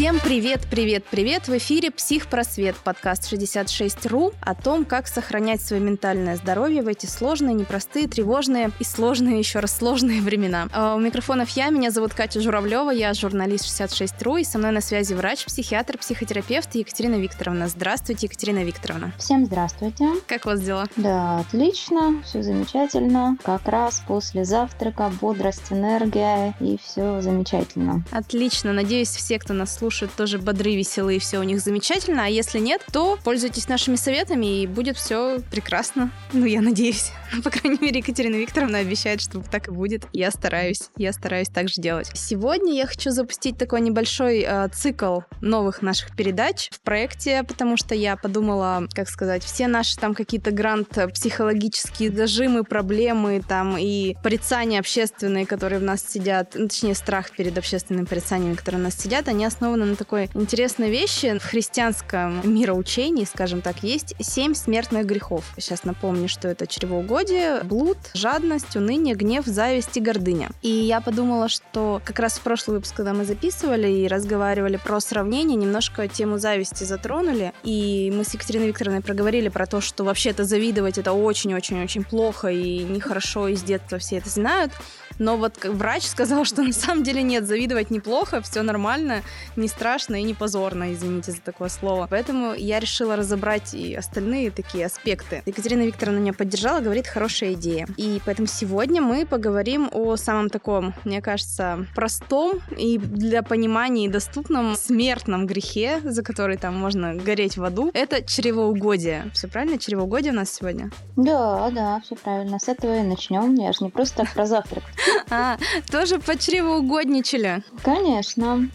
Всем привет, привет, привет! В эфире «Психпросвет» подкаст 66.ru о том, как сохранять свое ментальное здоровье в эти сложные, непростые, тревожные и сложные, еще раз сложные времена. А у микрофонов я, меня зовут Катя Журавлева, я журналист 66.ru, и со мной на связи врач, психиатр, психотерапевт Екатерина Викторовна. Здравствуйте, Екатерина Викторовна. Всем здравствуйте. Как у вас дела? Да, отлично, все замечательно. Как раз после завтрака бодрость, энергия и все замечательно. Отлично. Надеюсь, все, кто нас слушает, слушают, тоже бодры, веселые, все у них замечательно. А если нет, то пользуйтесь нашими советами, и будет все прекрасно. Ну, я надеюсь. По крайней мере, Екатерина Викторовна обещает, что так и будет. Я стараюсь. Я стараюсь так же делать. Сегодня я хочу запустить такой небольшой э, цикл новых наших передач в проекте, потому что я подумала, как сказать, все наши там какие-то грант психологические зажимы, проблемы там и порицания общественные, которые в нас сидят, ну, точнее, страх перед общественными порицаниями, которые у нас сидят, они основаны основана на такой интересной вещи. В христианском мироучении, скажем так, есть семь смертных грехов. Сейчас напомню, что это чревоугодие, блуд, жадность, уныние, гнев, зависть и гордыня. И я подумала, что как раз в прошлый выпуск, когда мы записывали и разговаривали про сравнение, немножко тему зависти затронули. И мы с Екатериной Викторовной проговорили про то, что вообще-то завидовать это очень-очень-очень плохо и нехорошо, и с детства все это знают. Но вот врач сказал, что на самом деле нет, завидовать неплохо, все нормально, не страшно и не позорно, извините за такое слово. Поэтому я решила разобрать и остальные такие аспекты. Екатерина Викторовна меня поддержала, говорит, хорошая идея. И поэтому сегодня мы поговорим о самом таком, мне кажется, простом и для понимания и доступном смертном грехе, за который там можно гореть в аду. Это чревоугодие. Все правильно? Чревоугодие у нас сегодня? Да, да, все правильно. С этого и начнем. Я же не просто так про завтрак. А, тоже почревоугодничали? Конечно.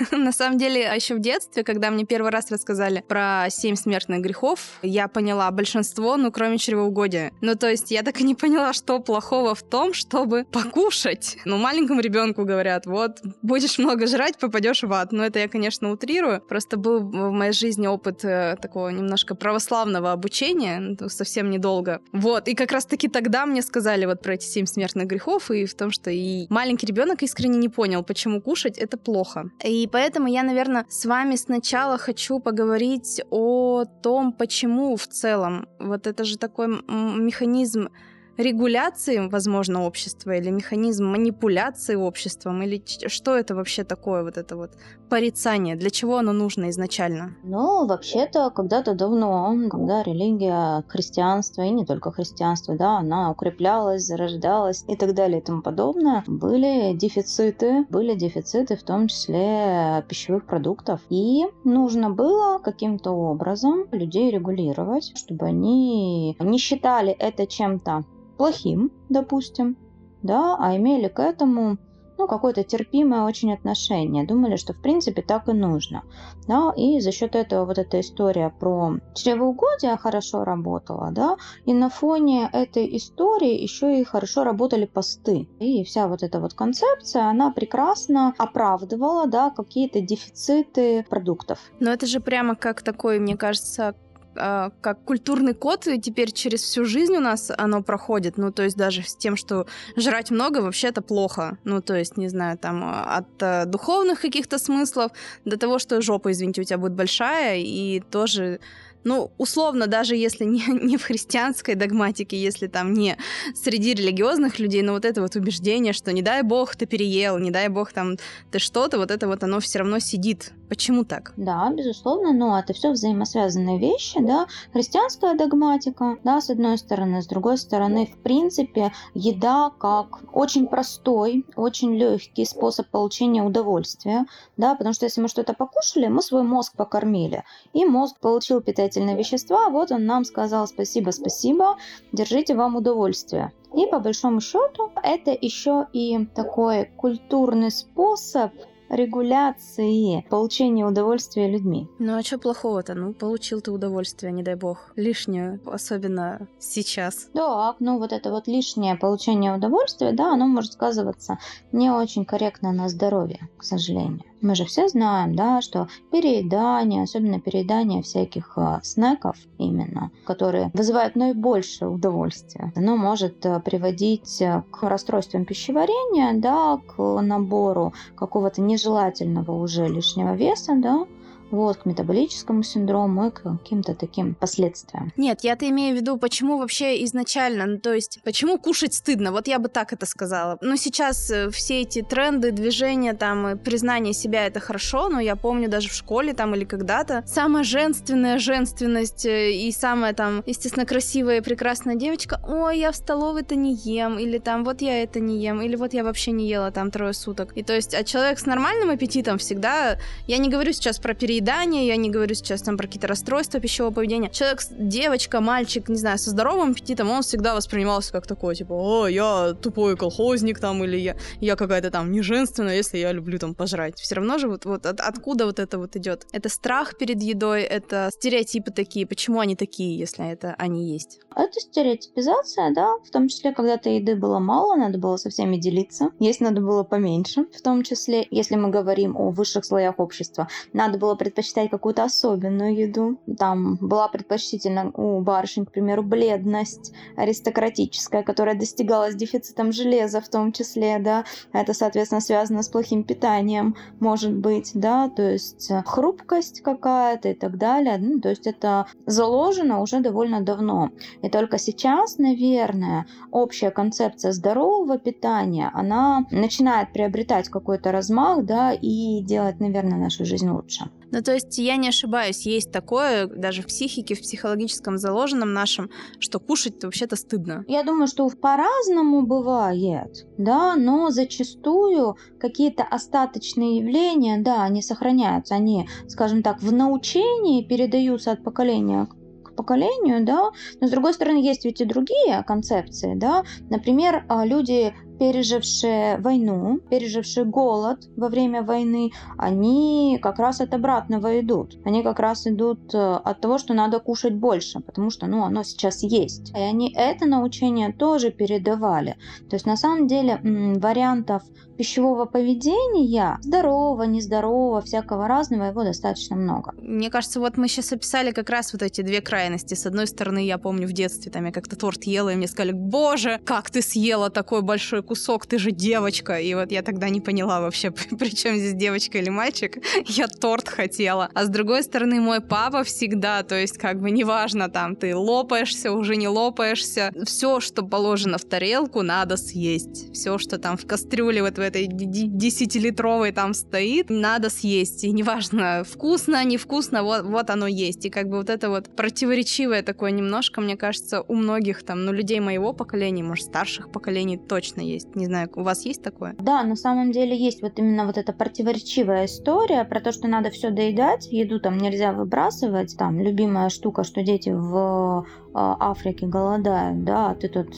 На самом деле, а еще в детстве, когда мне первый раз рассказали про семь смертных грехов, я поняла большинство, ну, кроме чревоугодия. Ну, то есть я так и не поняла, что плохого в том, чтобы покушать. Ну, маленькому ребенку говорят, вот, будешь много жрать, попадешь в ад. Но это я, конечно, утрирую. Просто был в моей жизни опыт э, такого немножко православного обучения, ну, совсем недолго. Вот, и как раз-таки тогда мне сказали вот про эти семь смертных грехов, и в том, что и маленький ребенок искренне не понял, почему кушать это плохо. И поэтому я, наверное, с вами сначала хочу поговорить о том, почему в целом вот это же такой механизм регуляции, возможно, общества или механизм манипуляции обществом, или что это вообще такое, вот это вот порицание, для чего оно нужно изначально? Ну, вообще-то, когда-то давно, когда религия, христианство, и не только христианство, да, она укреплялась, зарождалась и так далее и тому подобное, были дефициты, были дефициты в том числе пищевых продуктов, и нужно было каким-то образом людей регулировать, чтобы они не считали это чем-то плохим, допустим, да, а имели к этому ну, какое-то терпимое очень отношение. Думали, что в принципе так и нужно. Да? И за счет этого вот эта история про чревоугодие хорошо работала, да, и на фоне этой истории еще и хорошо работали посты. И вся вот эта вот концепция, она прекрасно оправдывала, да, какие-то дефициты продуктов. Но это же прямо как такой, мне кажется, а, как культурный код, и теперь через всю жизнь у нас оно проходит. Ну, то есть даже с тем, что жрать много вообще это плохо. Ну, то есть, не знаю, там от э, духовных каких-то смыслов до того, что жопа, извините, у тебя будет большая, и тоже ну, условно, даже если не, не в христианской догматике, если там не среди религиозных людей, но вот это вот убеждение, что не дай бог ты переел, не дай бог там ты что-то, вот это вот оно все равно сидит. Почему так? Да, безусловно, но это все взаимосвязанные вещи, да. Христианская догматика, да, с одной стороны, с другой стороны, в принципе, еда как очень простой, очень легкий способ получения удовольствия, да, потому что если мы что-то покушали, мы свой мозг покормили, и мозг получил питательные вещества, вот он нам сказал спасибо, спасибо, держите вам удовольствие. И по большому счету это еще и такой культурный способ регуляции получения удовольствия людьми. Ну а что плохого-то? Ну, получил ты удовольствие, не дай бог. Лишнее, особенно сейчас. Да, ну вот это вот лишнее получение удовольствия, да, оно может сказываться не очень корректно на здоровье, к сожалению. Мы же все знаем, да, что переедание, особенно переедание всяких э, снеков именно, которые вызывают наибольшее удовольствие, оно может э, приводить э, к расстройствам пищеварения, да, к набору какого-то нежелательного уже лишнего веса, да, вот, к метаболическому синдрому и к каким-то таким последствиям. Нет, я-то имею в виду, почему вообще изначально, ну, то есть, почему кушать стыдно, вот я бы так это сказала. Ну, сейчас э, все эти тренды, движения, там, признание себя — это хорошо, но я помню даже в школе там или когда-то самая женственная женственность э, и самая там, естественно, красивая и прекрасная девочка, ой, я в столовой-то не ем, или там, вот я это не ем, или вот я вообще не ела там трое суток. И то есть, а человек с нормальным аппетитом всегда, я не говорю сейчас про переедание, переедание, я не говорю сейчас там про какие-то расстройства пищевого поведения. Человек, девочка, мальчик, не знаю, со здоровым аппетитом, он всегда воспринимался как такой, типа, о, я тупой колхозник там, или я, я какая-то там неженственная, если я люблю там пожрать. Все равно же вот, вот от, откуда вот это вот идет? Это страх перед едой, это стереотипы такие. Почему они такие, если это они есть? Это стереотипизация, да, в том числе, когда-то еды было мало, надо было со всеми делиться. Есть надо было поменьше, в том числе, если мы говорим о высших слоях общества. Надо было предпочитать какую-то особенную еду. Там была предпочтительна у барышень, к примеру, бледность аристократическая, которая достигалась дефицитом железа в том числе, да. Это, соответственно, связано с плохим питанием, может быть, да, то есть э, хрупкость какая-то и так далее. Ну, то есть это заложено уже довольно давно. И только сейчас, наверное, общая концепция здорового питания, она начинает приобретать какой-то размах, да, и делать, наверное, нашу жизнь лучше. Ну, то есть я не ошибаюсь, есть такое даже в психике, в психологическом заложенном нашем, что кушать вообще-то стыдно. Я думаю, что по-разному бывает, да, но зачастую какие-то остаточные явления, да, они сохраняются, они, скажем так, в научении передаются от поколения поколению, да, но с другой стороны есть ведь и другие концепции, да, например, а, люди пережившие войну, пережившие голод во время войны, они как раз от обратного идут. Они как раз идут э, от того, что надо кушать больше, потому что, ну, оно сейчас есть. И они это научение тоже передавали. То есть, на самом деле, вариантов пищевого поведения, здорового, нездорового, всякого разного, его достаточно много. Мне кажется, вот мы сейчас описали как раз вот эти две крайности. С одной стороны, я помню в детстве, там я как-то торт ела, и мне сказали, боже, как ты съела такой большой кусок, ты же девочка. И вот я тогда не поняла вообще, при чем здесь девочка или мальчик. Я торт хотела. А с другой стороны, мой папа всегда, то есть как бы неважно, там ты лопаешься, уже не лопаешься. Все, что положено в тарелку, надо съесть. Все, что там в кастрюле вот в этой десятилитровой там стоит, надо съесть. И неважно, вкусно, невкусно, вот, вот оно есть. И как бы вот это вот противоречивое такое немножко, мне кажется, у многих там, ну, людей моего поколения, может, старших поколений точно есть есть. Не знаю, у вас есть такое? Да, на самом деле есть вот именно вот эта противоречивая история про то, что надо все доедать, еду там нельзя выбрасывать. Там любимая штука, что дети в а, Африке голодают, да, ты тут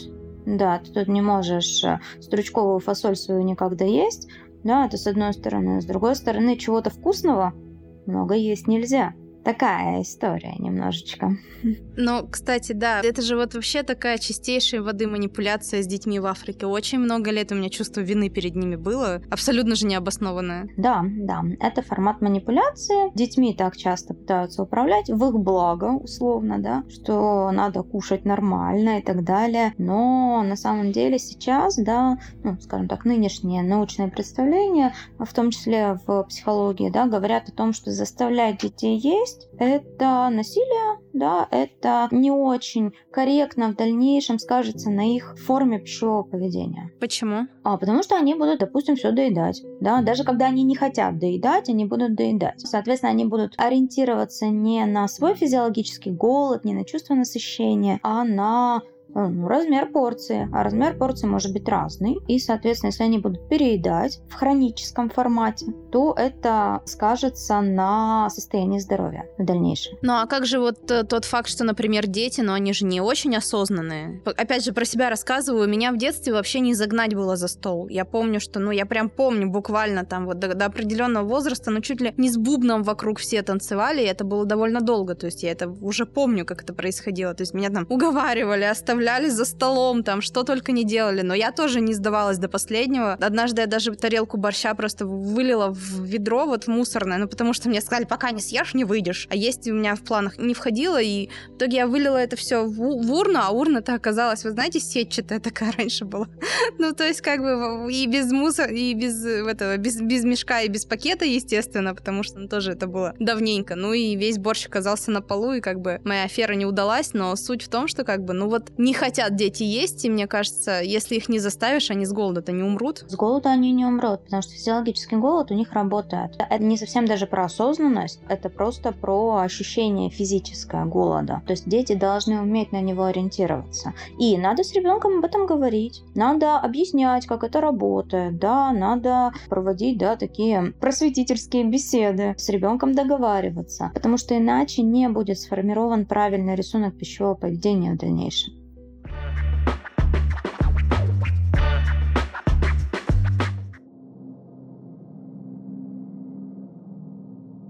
да, ты тут не можешь э, стручковую фасоль свою никогда есть, да, это с одной стороны. С другой стороны, чего-то вкусного много есть нельзя такая история немножечко. Ну, кстати, да, это же вот вообще такая чистейшая воды манипуляция с детьми в Африке. Очень много лет у меня чувство вины перед ними было, абсолютно же необоснованное. Да, да, это формат манипуляции. Детьми так часто пытаются управлять в их благо, условно, да, что надо кушать нормально и так далее. Но на самом деле сейчас, да, ну, скажем так, нынешнее научное представление, в том числе в психологии, да, говорят о том, что заставлять детей есть есть, это насилие, да, это не очень корректно в дальнейшем скажется на их форме пищевого поведения. Почему? А, потому что они будут, допустим, все доедать. Да? Даже когда они не хотят доедать, они будут доедать. Соответственно, они будут ориентироваться не на свой физиологический голод, не на чувство насыщения, а на ну, размер порции. А размер порции может быть разный. И, соответственно, если они будут переедать в хроническом формате, то это скажется на состоянии здоровья в дальнейшем. Ну а как же вот э, тот факт, что, например, дети, но они же не очень осознанные. Опять же, про себя рассказываю. Меня в детстве вообще не загнать было за стол. Я помню, что, ну, я прям помню буквально там вот до, до определенного возраста, ну, чуть ли не с бубном вокруг все танцевали, и это было довольно долго. То есть я это уже помню, как это происходило. То есть меня там уговаривали, оставляли справлялись за столом, там, что только не делали. Но я тоже не сдавалась до последнего. Однажды я даже тарелку борща просто вылила в ведро, вот в мусорное, ну, потому что мне сказали, пока не съешь, не выйдешь. А есть у меня в планах не входило, и в итоге я вылила это все в, в урну, а урна-то оказалась, вы знаете, сетчатая такая раньше была. ну, то есть, как бы, и без мусора, и без этого, без, без мешка, и без пакета, естественно, потому что ну, тоже это было давненько. Ну, и весь борщ оказался на полу, и как бы моя афера не удалась, но суть в том, что как бы, ну вот, не хотят дети есть, и мне кажется, если их не заставишь, они с голода-то не умрут. С голода они не умрут, потому что физиологический голод у них работает. Это не совсем даже про осознанность, это просто про ощущение физическое голода. То есть дети должны уметь на него ориентироваться. И надо с ребенком об этом говорить. Надо объяснять, как это работает. Да, надо проводить, да, такие просветительские беседы. С ребенком договариваться. Потому что иначе не будет сформирован правильный рисунок пищевого поведения в дальнейшем.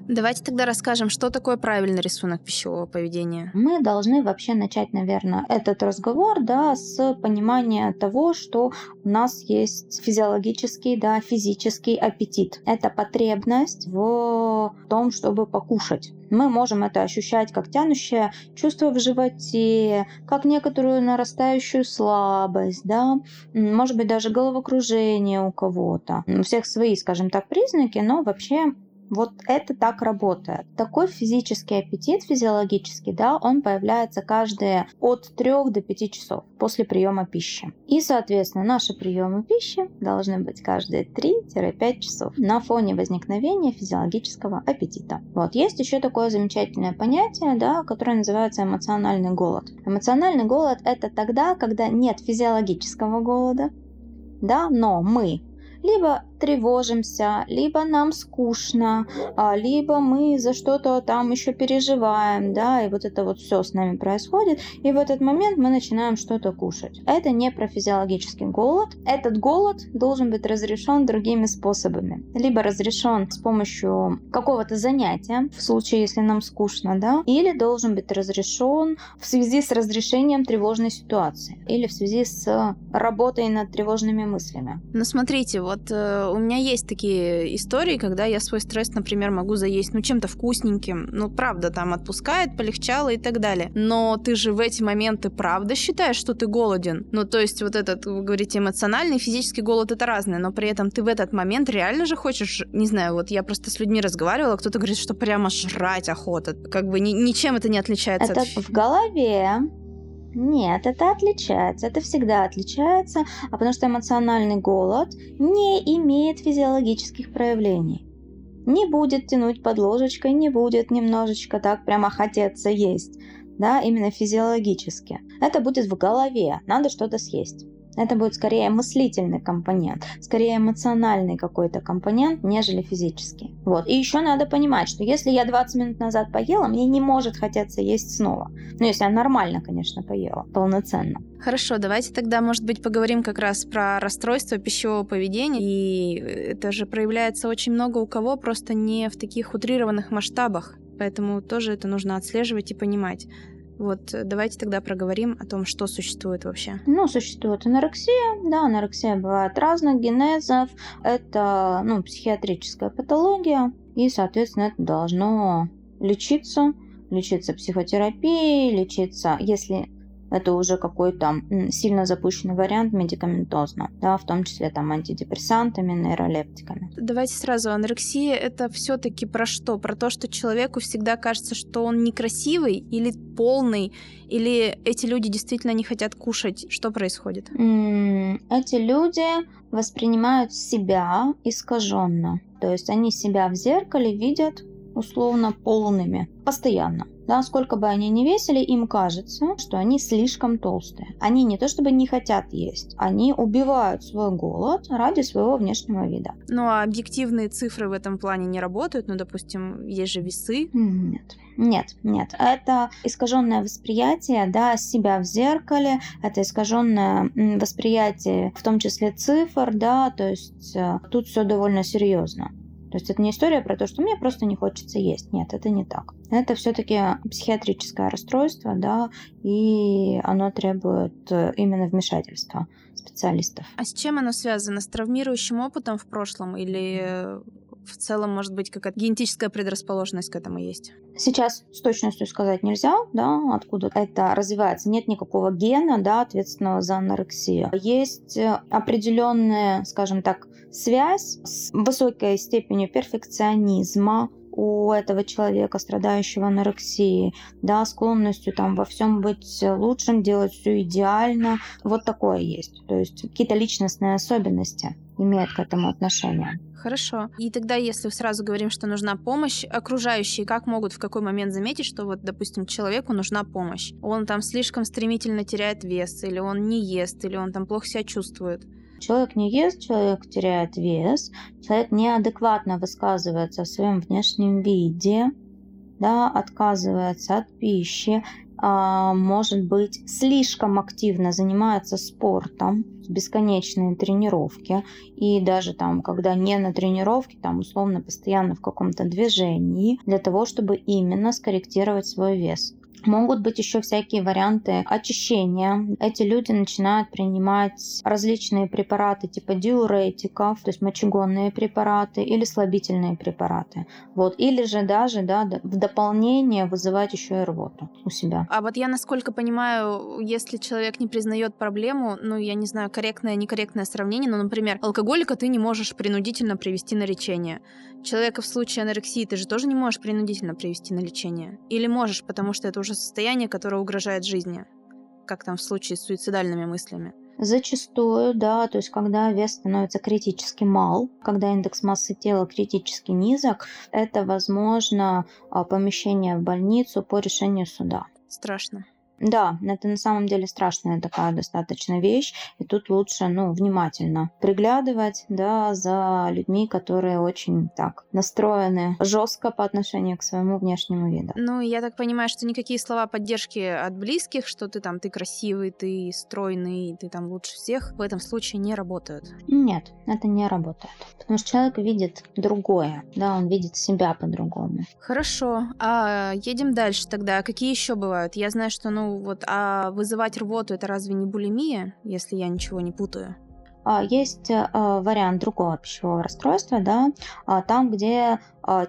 Давайте тогда расскажем, что такое правильный рисунок пищевого поведения. Мы должны вообще начать, наверное, этот разговор да, с понимания того, что у нас есть физиологический, да, физический аппетит. Это потребность в том, чтобы покушать. Мы можем это ощущать как тянущее чувство в животе, как некоторую нарастающую слабость, да, может быть даже головокружение у кого-то. У всех свои, скажем так, признаки, но вообще вот это так работает. Такой физический аппетит, физиологический, да, он появляется каждые от 3 до 5 часов после приема пищи. И, соответственно, наши приемы пищи должны быть каждые 3-5 часов на фоне возникновения физиологического аппетита. Вот, есть еще такое замечательное понятие, да, которое называется эмоциональный голод. Эмоциональный голод это тогда, когда нет физиологического голода, да, но мы либо тревожимся, либо нам скучно, а, либо мы за что-то там еще переживаем, да, и вот это вот все с нами происходит, и в этот момент мы начинаем что-то кушать. Это не про физиологический голод. Этот голод должен быть разрешен другими способами. Либо разрешен с помощью какого-то занятия, в случае, если нам скучно, да, или должен быть разрешен в связи с разрешением тревожной ситуации, или в связи с работой над тревожными мыслями. Ну, смотрите, вот э, у меня есть такие истории, когда я свой стресс, например, могу заесть, ну, чем-то вкусненьким. Ну, правда, там отпускает, полегчало и так далее. Но ты же в эти моменты правда считаешь, что ты голоден? Ну, то есть вот этот, вы говорите, эмоциональный, физический голод — это разное, но при этом ты в этот момент реально же хочешь, не знаю, вот я просто с людьми разговаривала, кто-то говорит, что прямо жрать охота. Как бы ни, ничем это не отличается это от... в голове нет, это отличается, это всегда отличается, а потому что эмоциональный голод не имеет физиологических проявлений. Не будет тянуть под ложечкой, не будет немножечко так прямо хотеться есть, да, именно физиологически. Это будет в голове, надо что-то съесть. Это будет скорее мыслительный компонент, скорее эмоциональный какой-то компонент, нежели физический. Вот. И еще надо понимать, что если я 20 минут назад поела, мне не может хотеться есть снова. Ну, если я нормально, конечно, поела, полноценно. Хорошо, давайте тогда, может быть, поговорим как раз про расстройство пищевого поведения. И это же проявляется очень много у кого, просто не в таких утрированных масштабах. Поэтому тоже это нужно отслеживать и понимать. Вот э, давайте тогда проговорим о том, что существует вообще. Ну, существует анорексия, да, анорексия бывает разных генезов, это, ну, психиатрическая патология, и, соответственно, это должно лечиться, лечиться психотерапией, лечиться, если это уже какой-то сильно запущенный вариант медикаментозно, да, в том числе там антидепрессантами, нейролептиками. Давайте сразу, анорексия это все-таки про что? Про то, что человеку всегда кажется, что он некрасивый или полный, или эти люди действительно не хотят кушать? Что происходит? Эти люди воспринимают себя искаженно. То есть они себя в зеркале видят условно полными постоянно. Да, сколько бы они ни весили, им кажется, что они слишком толстые. Они не то чтобы не хотят есть, они убивают свой голод ради своего внешнего вида. Ну а объективные цифры в этом плане не работают? Ну, допустим, есть же весы? Нет. Нет, нет. Это искаженное восприятие да, себя в зеркале, это искаженное восприятие, в том числе цифр, да, то есть э, тут все довольно серьезно. То есть это не история про то, что мне просто не хочется есть. Нет, это не так. Это все-таки психиатрическое расстройство, да, и оно требует э, именно вмешательства специалистов. А с чем оно связано? С травмирующим опытом в прошлом или в целом, может быть, какая-то генетическая предрасположенность к этому есть? Сейчас с точностью сказать нельзя, да, откуда это развивается. Нет никакого гена, да, ответственного за анорексию. Есть э, определенная, скажем так, связь с высокой степенью перфекционизма, у этого человека, страдающего анорексией, да, склонностью там во всем быть лучшим, делать все идеально. Вот такое есть. То есть какие-то личностные особенности имеют к этому отношение. Хорошо. И тогда, если сразу говорим, что нужна помощь, окружающие как могут в какой момент заметить, что вот, допустим, человеку нужна помощь? Он там слишком стремительно теряет вес, или он не ест, или он там плохо себя чувствует? Человек не ест, человек теряет вес, человек неадекватно высказывается в своем внешнем виде, да, отказывается от пищи, может быть, слишком активно занимается спортом, бесконечные тренировки, и даже там, когда не на тренировке, там условно постоянно в каком-то движении, для того, чтобы именно скорректировать свой вес. Могут быть еще всякие варианты очищения. Эти люди начинают принимать различные препараты типа диуретиков, то есть мочегонные препараты или слабительные препараты. Вот. Или же даже да, в дополнение вызывать еще и рвоту у себя. А вот я, насколько понимаю, если человек не признает проблему, ну, я не знаю, корректное, некорректное сравнение, но, например, алкоголика ты не можешь принудительно привести на лечение. Человека в случае анорексии ты же тоже не можешь принудительно привести на лечение. Или можешь, потому что это уже состояние, которое угрожает жизни. Как там в случае с суицидальными мыслями. Зачастую, да, то есть когда вес становится критически мал, когда индекс массы тела критически низок, это возможно а, помещение в больницу по решению суда. Страшно. Да, это на самом деле страшная такая достаточно вещь, и тут лучше, ну, внимательно приглядывать, да, за людьми, которые очень так настроены жестко по отношению к своему внешнему виду. Ну, я так понимаю, что никакие слова поддержки от близких, что ты там, ты красивый, ты стройный, ты там лучше всех, в этом случае не работают. Нет, это не работает. Потому что человек видит другое, да, он видит себя по-другому. Хорошо, а едем дальше тогда. Какие еще бывают? Я знаю, что, ну, вот, а вызывать рвоту это разве не булимия, если я ничего не путаю? А, есть а, вариант другого пищевого расстройства, да, а, там, где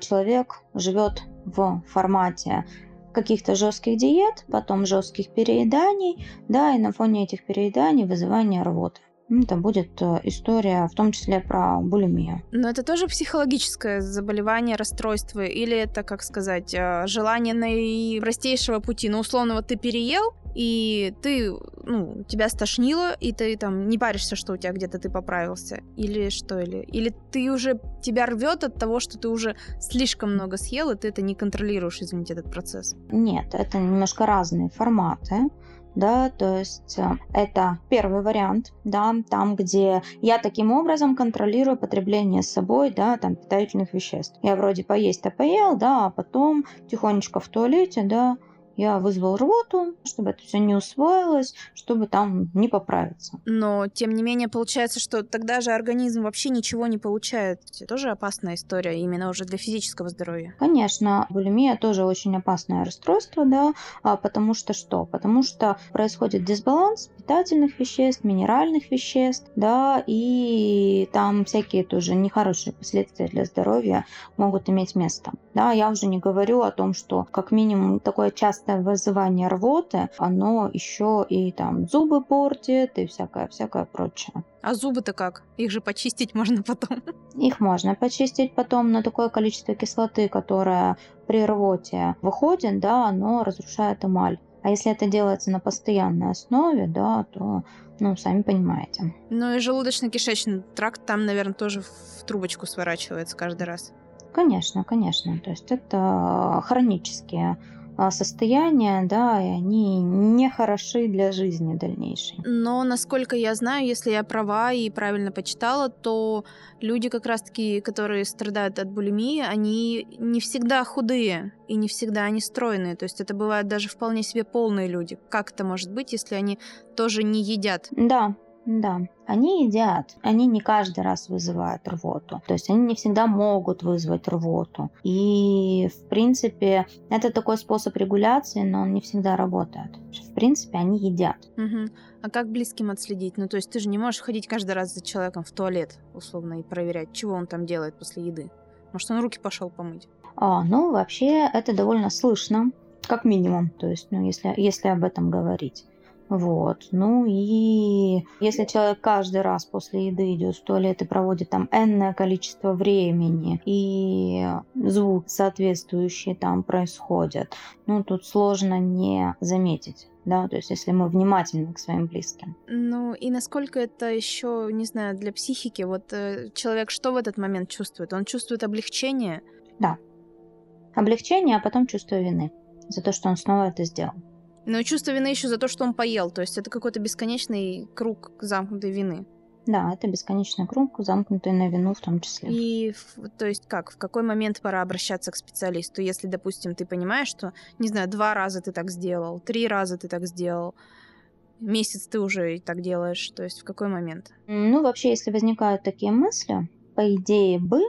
человек живет в формате каких-то жестких диет, потом жестких перееданий, да, и на фоне этих перееданий вызывание рвоты это будет э, история в том числе про булимию. Но это тоже психологическое заболевание, расстройство, или это, как сказать, э, желание наипростейшего пути? Ну, условно, вот ты переел, и ты, ну, тебя стошнило, и ты там не паришься, что у тебя где-то ты поправился, или что, или, или ты уже, тебя рвет от того, что ты уже слишком много съел, и ты это не контролируешь, извините, этот процесс? Нет, это немножко разные форматы да, то есть э, это первый вариант, да, там, где я таким образом контролирую потребление с собой, да, там, питательных веществ. Я вроде поесть-то поел, да, а потом тихонечко в туалете, да, я вызвал рвоту, чтобы это все не усвоилось, чтобы там не поправиться. Но, тем не менее, получается, что тогда же организм вообще ничего не получает. Это тоже опасная история именно уже для физического здоровья. Конечно, булимия тоже очень опасное расстройство, да, а потому что что? Потому что происходит дисбаланс питательных веществ, минеральных веществ, да, и там всякие тоже нехорошие последствия для здоровья могут иметь место. Да, я уже не говорю о том, что как минимум такое часто частое вызывание рвоты, оно еще и там зубы портит и всякое-всякое прочее. А зубы-то как? Их же почистить можно потом. Их можно почистить потом, но такое количество кислоты, которое при рвоте выходит, да, оно разрушает эмаль. А если это делается на постоянной основе, да, то, ну, сами понимаете. Ну и желудочно-кишечный тракт там, наверное, тоже в трубочку сворачивается каждый раз. Конечно, конечно. То есть это хронические а, состояния, да, и они не хороши для жизни дальнейшей. Но, насколько я знаю, если я права и правильно почитала, то люди как раз-таки, которые страдают от булимии, они не всегда худые и не всегда они стройные. То есть это бывают даже вполне себе полные люди. Как это может быть, если они тоже не едят? Да, Да, они едят, они не каждый раз вызывают рвоту, то есть они не всегда могут вызвать рвоту. И, в принципе, это такой способ регуляции, но он не всегда работает. В принципе, они едят. Угу. А как близким отследить? Ну, то есть ты же не можешь ходить каждый раз за человеком в туалет, условно, и проверять, чего он там делает после еды. Может, он руки пошел помыть? А, ну, вообще, это довольно слышно, как минимум, то есть, ну, если, если об этом говорить. Вот. Ну и если человек каждый раз после еды идет в туалет и проводит там энное количество времени, и звук соответствующий там происходит, ну тут сложно не заметить. Да, то есть если мы внимательны к своим близким. Ну и насколько это еще, не знаю, для психики, вот э, человек что в этот момент чувствует? Он чувствует облегчение? Да. Облегчение, а потом чувство вины за то, что он снова это сделал. Но и чувство вины еще за то, что он поел. То есть это какой-то бесконечный круг замкнутой вины. Да, это бесконечный круг, замкнутый на вину в том числе. И, то есть как, в какой момент пора обращаться к специалисту? Если, допустим, ты понимаешь, что, не знаю, два раза ты так сделал, три раза ты так сделал, месяц ты уже и так делаешь, то есть в какой момент? Ну, вообще, если возникают такие мысли, по идее бы,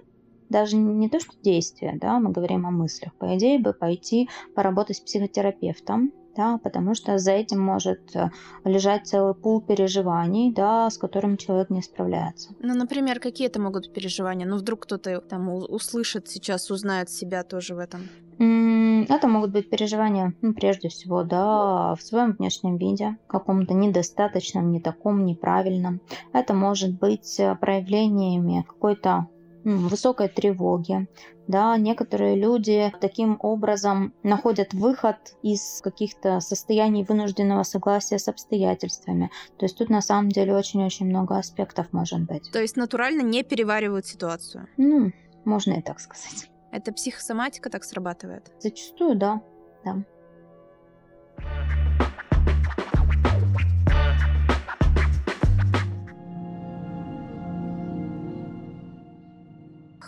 даже не то, что действия, да, мы говорим о мыслях, по идее бы пойти поработать с психотерапевтом, да, потому что за этим может э, лежать целый пул переживаний, да, с которым человек не справляется. Ну, например, какие это могут быть переживания? Ну, вдруг кто-то там услышит сейчас, узнает себя тоже в этом. Это могут быть переживания, ну, прежде всего, да, в своем внешнем виде, каком-то недостаточном, не таком, неправильном. Это может быть э, проявлениями какой-то высокой тревоги. Да, некоторые люди таким образом находят выход из каких-то состояний вынужденного согласия с обстоятельствами. То есть тут на самом деле очень-очень много аспектов может быть. То есть натурально не переваривают ситуацию? Ну, можно и так сказать. Это психосоматика так срабатывает? Зачастую, да. да.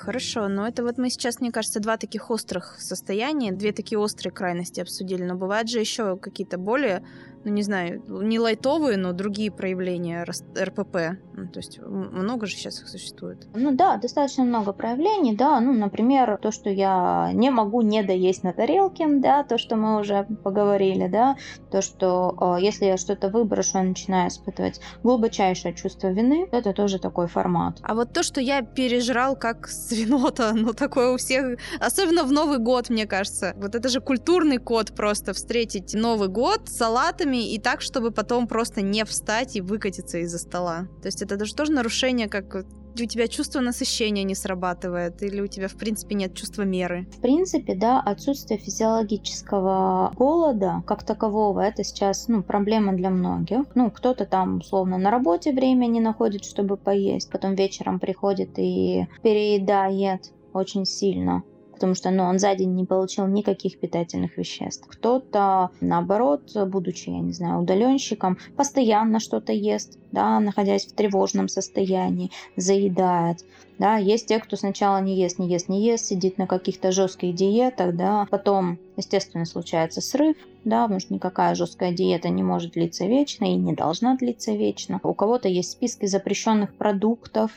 Хорошо, но это вот мы сейчас, мне кажется, два таких острых состояния, две такие острые крайности обсудили, но бывают же еще какие-то более ну не знаю, не лайтовые, но другие проявления РПП. Ну, то есть много же сейчас их существует. Ну да, достаточно много проявлений, да. Ну, например, то, что я не могу не доесть на тарелке, да, то, что мы уже поговорили, да, то, что э, если я что-то выброшу, я начинаю испытывать глубочайшее чувство вины, это тоже такой формат. А вот то, что я пережрал как свинота, ну такое у всех, особенно в Новый год, мне кажется. Вот это же культурный код просто встретить Новый год салатами и так, чтобы потом просто не встать и выкатиться из-за стола. То есть это даже тоже нарушение, как у тебя чувство насыщения не срабатывает, или у тебя, в принципе, нет чувства меры? В принципе, да, отсутствие физиологического голода как такового, это сейчас, ну, проблема для многих. Ну, кто-то там, условно, на работе время не находит, чтобы поесть, потом вечером приходит и переедает очень сильно потому что ну, он за день не получил никаких питательных веществ. Кто-то, наоборот, будучи, я не знаю, удаленщиком, постоянно что-то ест, да, находясь в тревожном состоянии, заедает. Да, есть те, кто сначала не ест, не ест, не ест, сидит на каких-то жестких диетах, да, потом, естественно, случается срыв, да, потому что никакая жесткая диета не может длиться вечно и не должна длиться вечно. У кого-то есть списки запрещенных продуктов,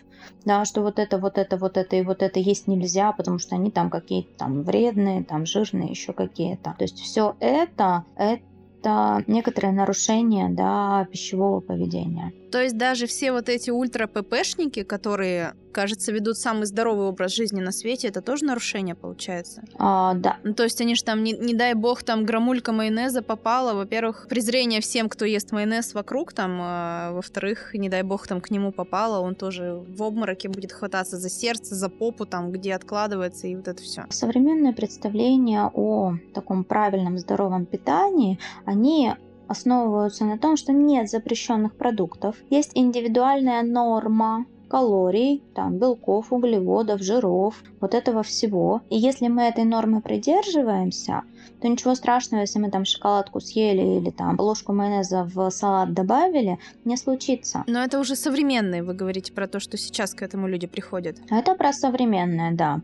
да, что вот это, вот это, вот это и вот это есть нельзя, потому что они там какие-то там вредные, там жирные, еще какие-то. То есть все это, это это некоторое нарушение да, пищевого поведения. То есть даже все вот эти ультра-ППшники, которые, кажется, ведут самый здоровый образ жизни на свете, это тоже нарушение получается? А, да. Ну, то есть они же там, не, не дай бог, там грамулька майонеза попала. Во-первых, презрение всем, кто ест майонез вокруг, там, а, во-вторых, не дай бог, там к нему попало, он тоже в обмороке будет хвататься за сердце, за попу, там, где откладывается, и вот это все. Современное представление о таком правильном здоровом питании, они основываются на том, что нет запрещенных продуктов, есть индивидуальная норма калорий, там, белков, углеводов, жиров, вот этого всего. И если мы этой нормы придерживаемся, то ничего страшного, если мы там шоколадку съели или там ложку майонеза в салат добавили, не случится. Но это уже современные, вы говорите про то, что сейчас к этому люди приходят. Это про современное, да.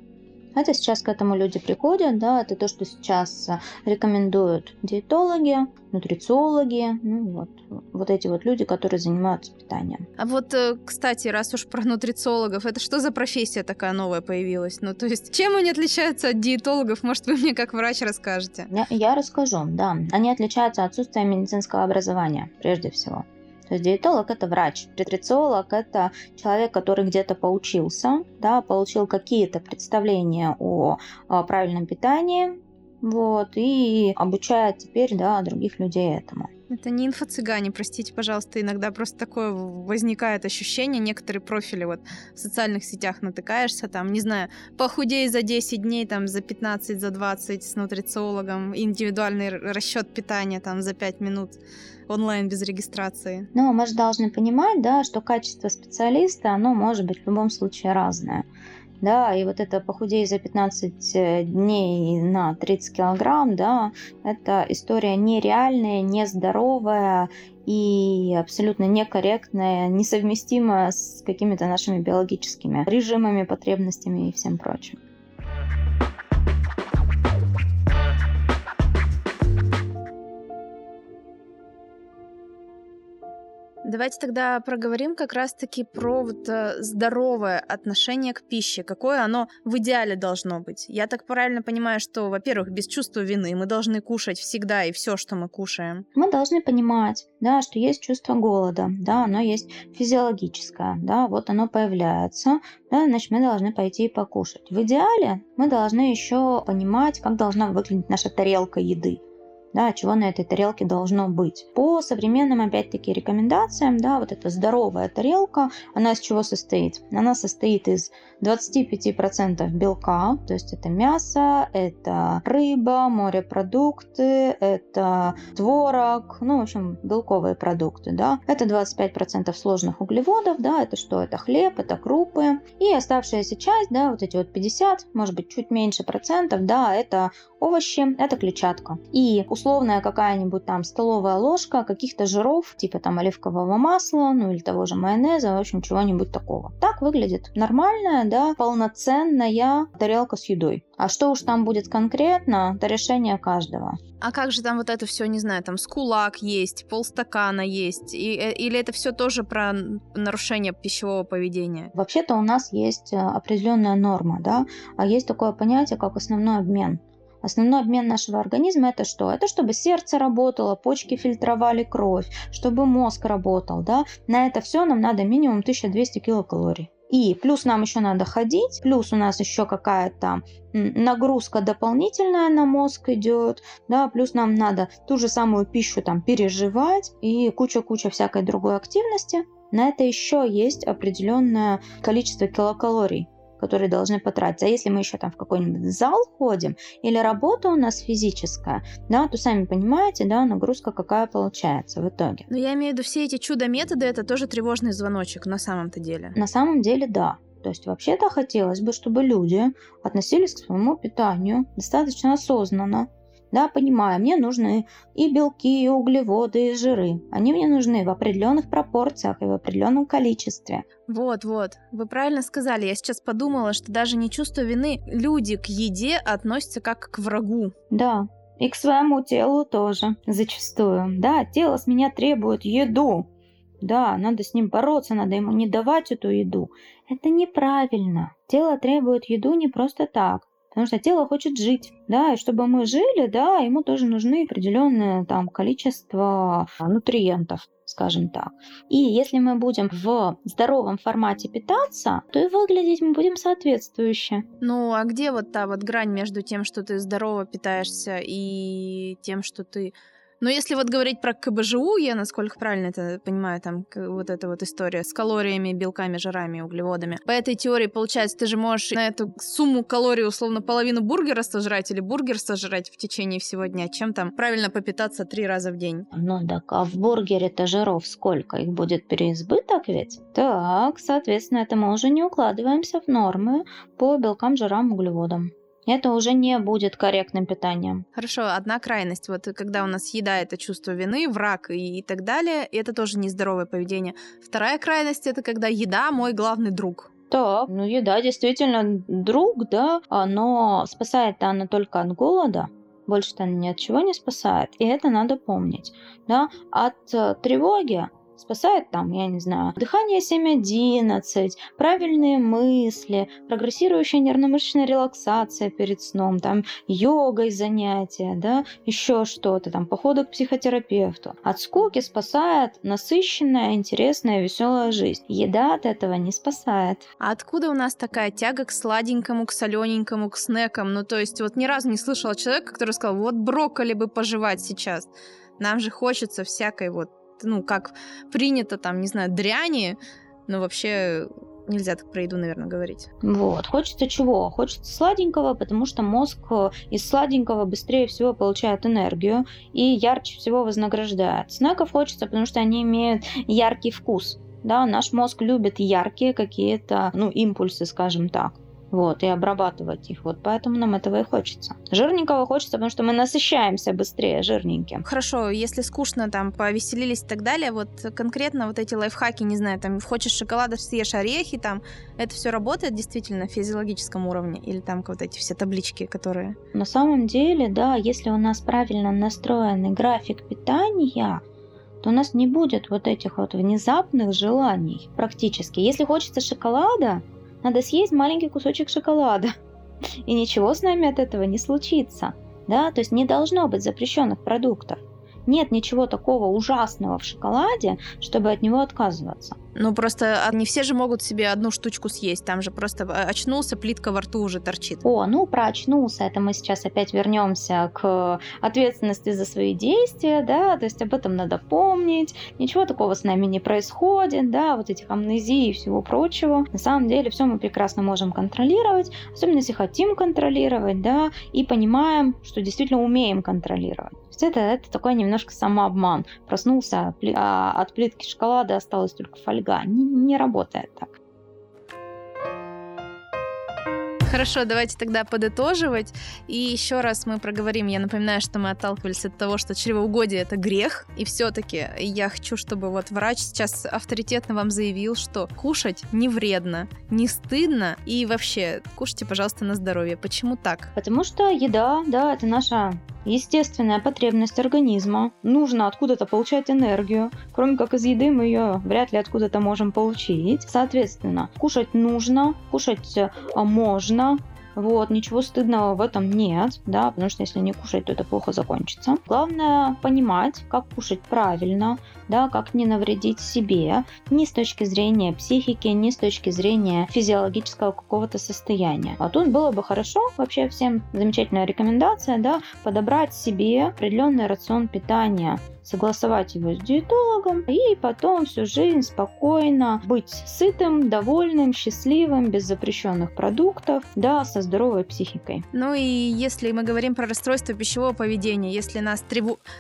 Это сейчас к этому люди приходят, да, это то, что сейчас рекомендуют диетологи, нутрициологи, ну вот, вот эти вот люди, которые занимаются питанием. А вот, э, кстати, раз уж про нутрициологов, это что за профессия такая новая появилась? Ну, то есть, чем они отличаются от диетологов? Может, вы мне как врач расскажете? Я, я расскажу, да. Они отличаются отсутствием медицинского образования, прежде всего. То есть диетолог – это врач, нутрициолог – это человек, который где-то поучился, да, получил какие-то представления о, о правильном питании, вот, и обучает теперь, да, других людей этому. Это не инфо-цыгане, простите, пожалуйста, иногда просто такое возникает ощущение, некоторые профили вот в социальных сетях натыкаешься, там, не знаю, похудей за 10 дней, там, за 15, за 20 с нутрициологом, индивидуальный расчет питания, там, за 5 минут онлайн без регистрации. Ну, мы же должны понимать, да, что качество специалиста, оно может быть в любом случае разное. Да, и вот это похудей за 15 э, дней на 30 килограмм, да, это история нереальная, нездоровая и абсолютно некорректная, несовместимая с какими-то нашими биологическими режимами, потребностями и всем прочим. Давайте тогда проговорим как раз-таки про вот э, здоровое отношение к пище. Какое оно в идеале должно быть? Я так правильно понимаю, что, во-первых, без чувства вины мы должны кушать всегда и все, что мы кушаем. Мы должны понимать, да, что есть чувство голода, да, оно есть физиологическое, да, вот оно появляется, да, значит, мы должны пойти и покушать. В идеале мы должны еще понимать, как должна выглядеть наша тарелка еды да, чего на этой тарелке должно быть. По современным, опять-таки, рекомендациям, да, вот эта здоровая тарелка, она из чего состоит? Она состоит из 25% белка, то есть это мясо, это рыба, морепродукты, это творог, ну, в общем, белковые продукты, да. Это 25% сложных углеводов, да, это что? Это хлеб, это крупы. И оставшаяся часть, да, вот эти вот 50, может быть, чуть меньше процентов, да, это овощи, это клетчатка. И условная какая-нибудь там столовая ложка каких-то жиров, типа там оливкового масла, ну или того же майонеза, в общем, чего-нибудь такого. Так выглядит нормальная, да, полноценная тарелка с едой. А что уж там будет конкретно, это решение каждого. А как же там вот это все, не знаю, там скулак есть, полстакана есть, и, э, или это все тоже про нарушение пищевого поведения? Вообще-то у нас есть э, определенная норма, да, а есть такое понятие, как основной обмен. Основной обмен нашего организма это что? Это чтобы сердце работало, почки фильтровали кровь, чтобы мозг работал, да. На это все нам надо минимум 1200 килокалорий. И плюс нам еще надо ходить, плюс у нас еще какая-то нагрузка дополнительная на мозг идет, да, плюс нам надо ту же самую пищу там переживать и куча-куча всякой другой активности. На это еще есть определенное количество килокалорий которые должны потратиться. А если мы еще там в какой-нибудь зал ходим, или работа у нас физическая, да, то сами понимаете, да, нагрузка какая получается в итоге. Но я имею в виду все эти чудо-методы, это тоже тревожный звоночек на самом-то деле. На самом деле, да. То есть вообще-то хотелось бы, чтобы люди относились к своему питанию достаточно осознанно, да, понимаю, мне нужны и белки, и углеводы, и жиры. Они мне нужны в определенных пропорциях и в определенном количестве. Вот, вот. Вы правильно сказали. Я сейчас подумала, что даже не чувство вины люди к еде относятся как к врагу. Да, и к своему телу тоже, зачастую. Да, тело с меня требует еду. Да, надо с ним бороться, надо ему не давать эту еду. Это неправильно. Тело требует еду не просто так. Потому что тело хочет жить, да, и чтобы мы жили, да, ему тоже нужны определенное там количество нутриентов скажем так. И если мы будем в здоровом формате питаться, то и выглядеть мы будем соответствующе. Ну, а где вот та вот грань между тем, что ты здорово питаешься, и тем, что ты но если вот говорить про КБЖУ, я насколько правильно это понимаю, там вот эта вот история с калориями, белками, жирами, углеводами. По этой теории, получается, ты же можешь на эту сумму калорий условно половину бургера сожрать или бургер сожрать в течение всего дня. Чем там правильно попитаться три раза в день? Ну так, а в бургере-то жиров сколько? Их будет переизбыток ведь? Так, соответственно, это мы уже не укладываемся в нормы по белкам, жирам, углеводам это уже не будет корректным питанием. Хорошо, одна крайность. Вот когда у нас еда — это чувство вины, враг и, и так далее, это тоже нездоровое поведение. Вторая крайность — это когда еда — мой главный друг. Так, ну еда действительно друг, да, но спасает она только от голода, больше-то она ни от чего не спасает, и это надо помнить, да, от э, тревоги Спасает там, я не знаю, дыхание 7.11, правильные мысли, прогрессирующая нервно-мышечная релаксация перед сном, там йогой занятия, да, еще что-то, там походы к психотерапевту. От скуки спасает насыщенная, интересная, веселая жизнь. Еда от этого не спасает. А откуда у нас такая тяга к сладенькому, к солененькому, к снекам? Ну, то есть вот ни разу не слышала человека, который сказал, вот брокколи бы пожевать сейчас. Нам же хочется всякой вот ну, как принято там, не знаю, дряни, но вообще нельзя так про еду, наверное, говорить. Вот. Хочется чего? Хочется сладенького, потому что мозг э, из сладенького быстрее всего получает энергию и ярче всего вознаграждает. Снеков хочется, потому что они имеют яркий вкус. Да, наш мозг любит яркие какие-то, ну, импульсы, скажем так вот, и обрабатывать их. Вот поэтому нам этого и хочется. Жирненького хочется, потому что мы насыщаемся быстрее жирненьким. Хорошо, если скучно, там, повеселились и так далее, вот конкретно вот эти лайфхаки, не знаю, там, хочешь шоколада, съешь орехи, там, это все работает действительно в физиологическом уровне? Или там вот эти все таблички, которые... На самом деле, да, если у нас правильно настроенный график питания, то у нас не будет вот этих вот внезапных желаний практически. Если хочется шоколада, надо съесть маленький кусочек шоколада. И ничего с нами от этого не случится. Да, то есть не должно быть запрещенных продуктов. Нет ничего такого ужасного в шоколаде, чтобы от него отказываться. Ну, просто не все же могут себе одну штучку съесть. Там же просто а, очнулся, плитка во рту уже торчит. О, ну, про очнулся, это мы сейчас опять вернемся к ответственности за свои действия, да, то есть об этом надо помнить. Ничего такого с нами не происходит, да, вот этих амнезий и всего прочего. На самом деле все мы прекрасно можем контролировать, особенно если хотим контролировать, да, и понимаем, что действительно умеем контролировать. Есть это, это такой немножко самообман. Проснулся, а от плитки шоколада осталась только фольга фольга. Не, не работает так. Хорошо, давайте тогда подытоживать. И еще раз мы проговорим. Я напоминаю, что мы отталкивались от того, что чревоугодие это грех. И все-таки я хочу, чтобы вот врач сейчас авторитетно вам заявил, что кушать не вредно, не стыдно. И вообще, кушайте, пожалуйста, на здоровье. Почему так? Потому что еда, да, это наша естественная потребность организма. Нужно откуда-то получать энергию. Кроме как из еды мы ее вряд ли откуда-то можем получить. Соответственно, кушать нужно, кушать э, можно, вот, ничего стыдного в этом нет, да, потому что если не кушать, то это плохо закончится. Главное понимать, как кушать правильно, да, как не навредить себе, ни с точки зрения психики, ни с точки зрения физиологического какого-то состояния. А тут было бы хорошо, вообще всем замечательная рекомендация, да, подобрать себе определенный рацион питания согласовать его с диетологом и потом всю жизнь спокойно быть сытым, довольным, счастливым, без запрещенных продуктов, да, со здоровой психикой. Ну и если мы говорим про расстройство пищевого поведения, если нас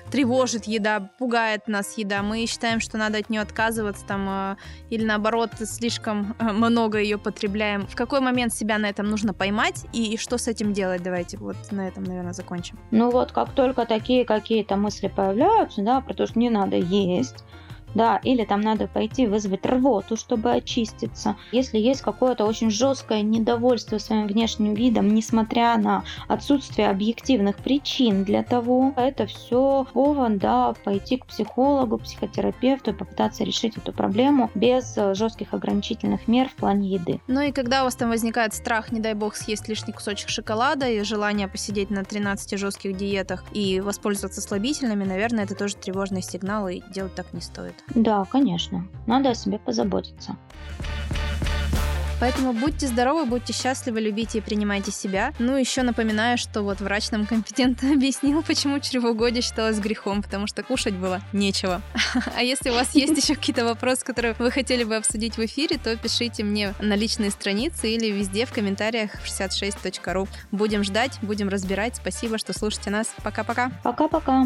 тревожит еда, пугает нас еда, мы считаем, что надо от нее отказываться там э, или наоборот слишком э, много ее потребляем. В какой момент себя на этом нужно поймать и, и что с этим делать? Давайте вот на этом, наверное, закончим. Ну вот как только такие какие-то мысли появляются, да, про то, что не надо есть, да, или там надо пойти вызвать рвоту, чтобы очиститься. Если есть какое-то очень жесткое недовольство своим внешним видом, несмотря на отсутствие объективных причин для того, это все повод, да, пойти к психологу, психотерапевту попытаться решить эту проблему без э, жестких ограничительных мер в плане еды. Ну и когда у вас там возникает страх, не дай бог, съесть лишний кусочек шоколада и желание посидеть на 13 жестких диетах и воспользоваться слабительными, наверное, это тоже тревожный сигнал, и делать так не стоит. Да, конечно. Надо о себе позаботиться. Поэтому будьте здоровы, будьте счастливы, любите и принимайте себя. Ну, еще напоминаю, что вот врач нам компетентно объяснил, почему чревоугодие считалось грехом, потому что кушать было нечего. А если у вас есть еще какие-то вопросы, которые вы хотели бы обсудить в эфире, то пишите мне на личные страницы или везде в комментариях 66.ru. Будем ждать, будем разбирать. Спасибо, что слушаете нас. Пока-пока. Пока-пока.